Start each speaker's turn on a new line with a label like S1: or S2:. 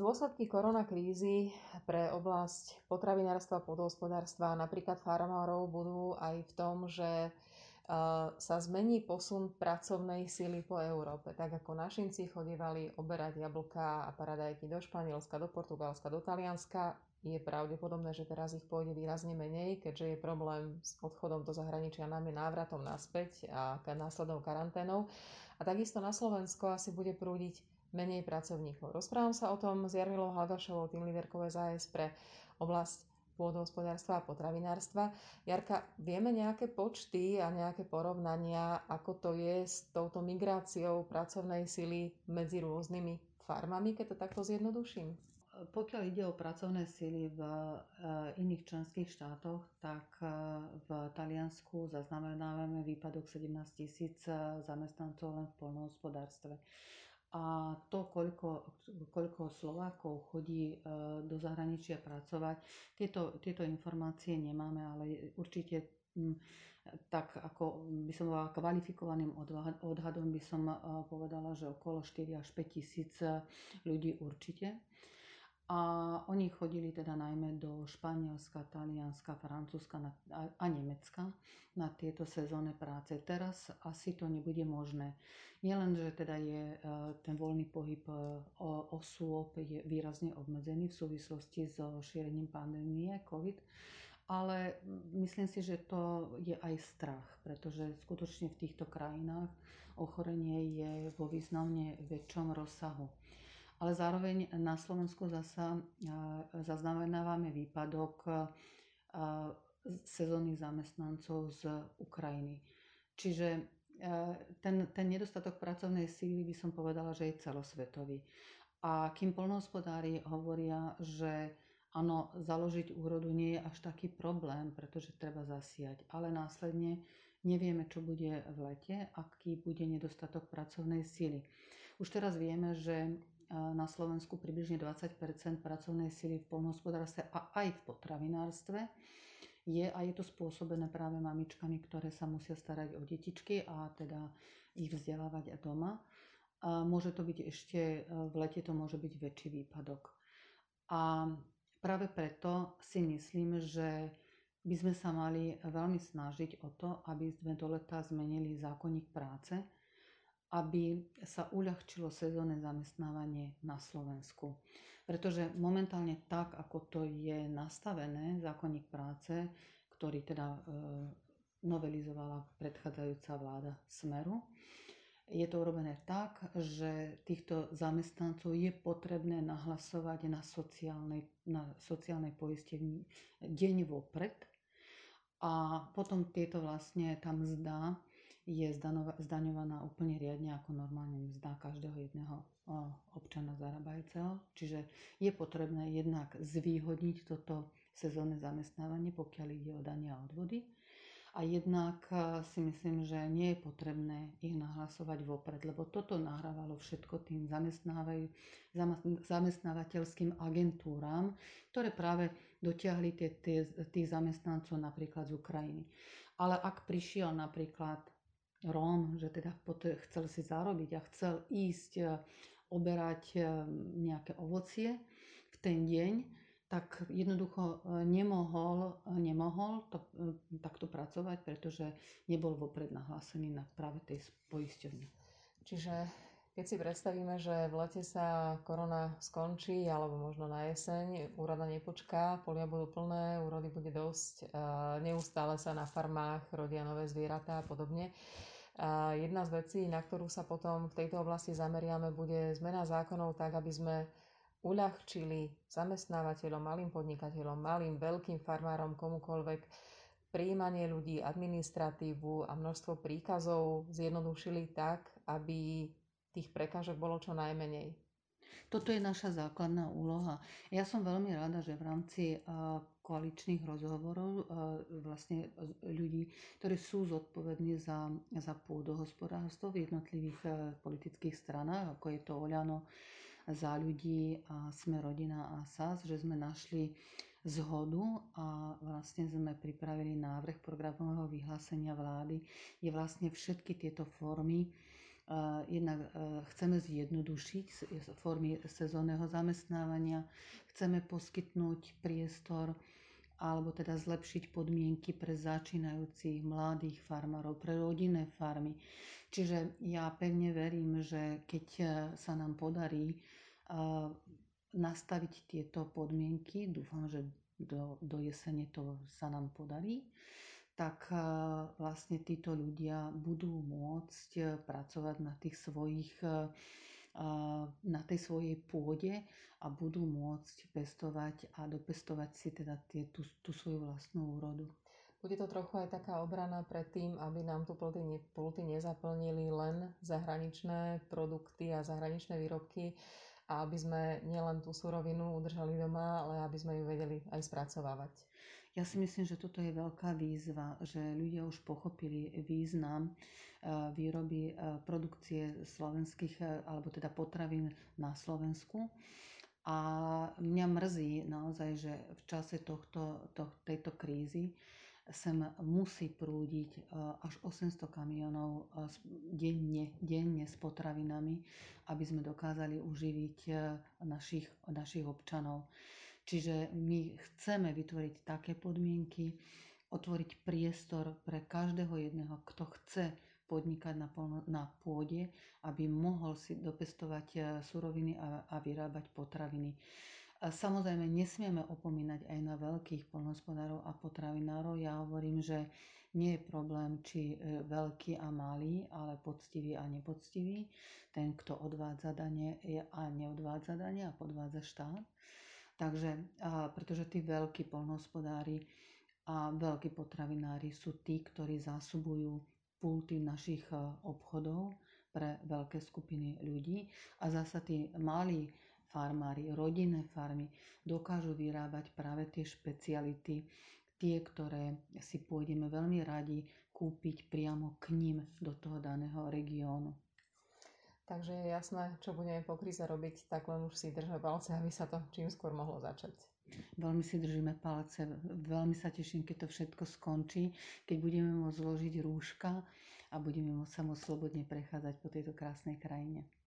S1: dôsledky koronakrízy pre oblasť potravinárstva a podhospodárstva napríklad farmárov budú aj v tom, že sa zmení posun pracovnej síly po Európe. Tak ako našinci chodívali oberať jablka a paradajky do Španielska, do Portugalska, do Talianska, je pravdepodobné, že teraz ich pôjde výrazne menej, keďže je problém s odchodom do zahraničia, najmä návratom naspäť a následnou karanténou. A takisto na Slovensko asi bude prúdiť menej pracovníkov. Rozprávam sa o tom s Jarmilou Halgašovou, tým líderkou SAS pre oblasť pôdohospodárstva a potravinárstva. Jarka, vieme nejaké počty a nejaké porovnania, ako to je s touto migráciou pracovnej sily medzi rôznymi farmami, keď to takto zjednoduším?
S2: Pokiaľ ide o pracovné síly v eh, iných členských štátoch, tak eh, v Taliansku zaznamenávame výpadok 17 tisíc eh, zamestnancov len v polnohospodárstve. A to, koľko, koľko Slovákov chodí do zahraničia pracovať, tieto, tieto informácie nemáme, ale určite tak ako by som bola kvalifikovaným odhadom, by som povedala, že okolo 4 až 5 tisíc ľudí určite. A oni chodili teda najmä do Španielska, Talianska, Francúzska a, Nemecka na tieto sezónne práce. Teraz asi to nebude možné. Nielen, že teda je e, ten voľný pohyb e, osôb je výrazne obmedzený v súvislosti so šírením pandémie COVID, ale myslím si, že to je aj strach, pretože skutočne v týchto krajinách ochorenie je vo významne väčšom rozsahu ale zároveň na Slovensku zasa zaznamenávame výpadok sezónnych zamestnancov z Ukrajiny. Čiže ten, ten nedostatok pracovnej síly by som povedala, že je celosvetový. A kým polnohospodári hovoria, že áno, založiť úrodu nie je až taký problém, pretože treba zasiať, ale následne nevieme, čo bude v lete, aký bude nedostatok pracovnej síly. Už teraz vieme, že na Slovensku približne 20% pracovnej sily v polnohospodárstve a aj v potravinárstve je a je to spôsobené práve mamičkami, ktoré sa musia starať o detičky a teda ich vzdelávať doma. A môže to byť ešte, v lete to môže byť väčší výpadok. A práve preto si myslím, že by sme sa mali veľmi snažiť o to, aby sme do leta zmenili zákonník práce, aby sa uľahčilo sezónne zamestnávanie na Slovensku. Pretože momentálne tak, ako to je nastavené, zákonník práce, ktorý teda e, novelizovala predchádzajúca vláda Smeru, je to urobené tak, že týchto zamestnancov je potrebné nahlasovať na sociálnej, na sociálnej poistení deň vopred a potom tieto vlastne tam zdá je zdaňovaná úplne riadne ako normálne mzda každého jedného občana zarábajúceho. Čiže je potrebné jednak zvýhodniť toto sezónne zamestnávanie, pokiaľ ide o dania a odvody. A jednak si myslím, že nie je potrebné ich nahlasovať vopred, lebo toto nahrávalo všetko tým zamestnávateľským agentúram, ktoré práve dotiahli tých zamestnancov napríklad z Ukrajiny. Ale ak prišiel napríklad Róm, že teda chcel si zarobiť a chcel ísť e, oberať e, nejaké ovocie v ten deň, tak jednoducho e, nemohol, nemohol to, takto pracovať, pretože nebol vopred nahlásený na práve tej poisťovni.
S1: Čiže keď si predstavíme, že v lete sa korona skončí, alebo možno na jeseň, úroda nepočká, polia budú plné, úrody bude dosť, neustále sa na farmách rodia nové zvieratá a podobne. Jedna z vecí, na ktorú sa potom v tejto oblasti zameriame, bude zmena zákonov tak, aby sme uľahčili zamestnávateľom, malým podnikateľom, malým, veľkým farmárom, komukoľvek príjmanie ľudí, administratívu a množstvo príkazov zjednodušili tak, aby tých prekážok bolo čo najmenej.
S2: Toto je naša základná úloha. Ja som veľmi rada, že v rámci koaličných rozhovorov vlastne ľudí, ktorí sú zodpovední za, za pôdohospodárstvo v jednotlivých politických stranách, ako je to Oľano, za ľudí a sme rodina a SAS, že sme našli zhodu a vlastne sme pripravili návrh programového vyhlásenia vlády, je vlastne všetky tieto formy Jednak chceme zjednodušiť formy sezónneho zamestnávania, chceme poskytnúť priestor alebo teda zlepšiť podmienky pre začínajúcich mladých farmárov, pre rodinné farmy. Čiže ja pevne verím, že keď sa nám podarí nastaviť tieto podmienky, dúfam, že do, do jesene to sa nám podarí, tak vlastne títo ľudia budú môcť pracovať na tých svojich na tej svojej pôde a budú môcť pestovať a dopestovať si teda tie, tú, tú svoju vlastnú úrodu.
S1: Bude to trochu aj taká obrana pred tým, aby nám tu pulty, pulty nezaplnili len zahraničné produkty a zahraničné výrobky a aby sme nielen tú surovinu udržali doma, ale aby sme ju vedeli aj spracovávať.
S2: Ja si myslím, že toto je veľká výzva, že ľudia už pochopili význam eh, výroby eh, produkcie slovenských, eh, alebo teda potravín na Slovensku. A mňa mrzí naozaj, že v čase tohto, to, tejto krízy sem musí prúdiť až 800 kamionov denne, denne s potravinami, aby sme dokázali uživiť našich, našich občanov. Čiže my chceme vytvoriť také podmienky, otvoriť priestor pre každého jedného, kto chce podnikať na, polno, na pôde, aby mohol si dopestovať e, suroviny a, a vyrábať potraviny. A samozrejme, nesmieme opomínať aj na veľkých polnospodárov a potravinárov. Ja hovorím, že nie je problém, či e, veľký a malý, ale poctivý a nepoctivý. Ten, kto odvádza dane a neodvádza dane a podvádza štát. Takže, pretože tí veľkí polnohospodári a veľkí potravinári sú tí, ktorí zásobujú pulty našich obchodov pre veľké skupiny ľudí a zasa tí malí farmári, rodinné farmy dokážu vyrábať práve tie špeciality, tie, ktoré si pôjdeme veľmi radi kúpiť priamo k ním do toho daného regiónu.
S1: Takže je jasné, čo budeme po kríze robiť, tak len už si držme palce, aby sa to čím skôr mohlo začať.
S2: Veľmi si držíme palce, veľmi sa teším, keď to všetko skončí, keď budeme môcť zložiť rúška a budeme môcť sa slobodne prechádzať po tejto krásnej krajine.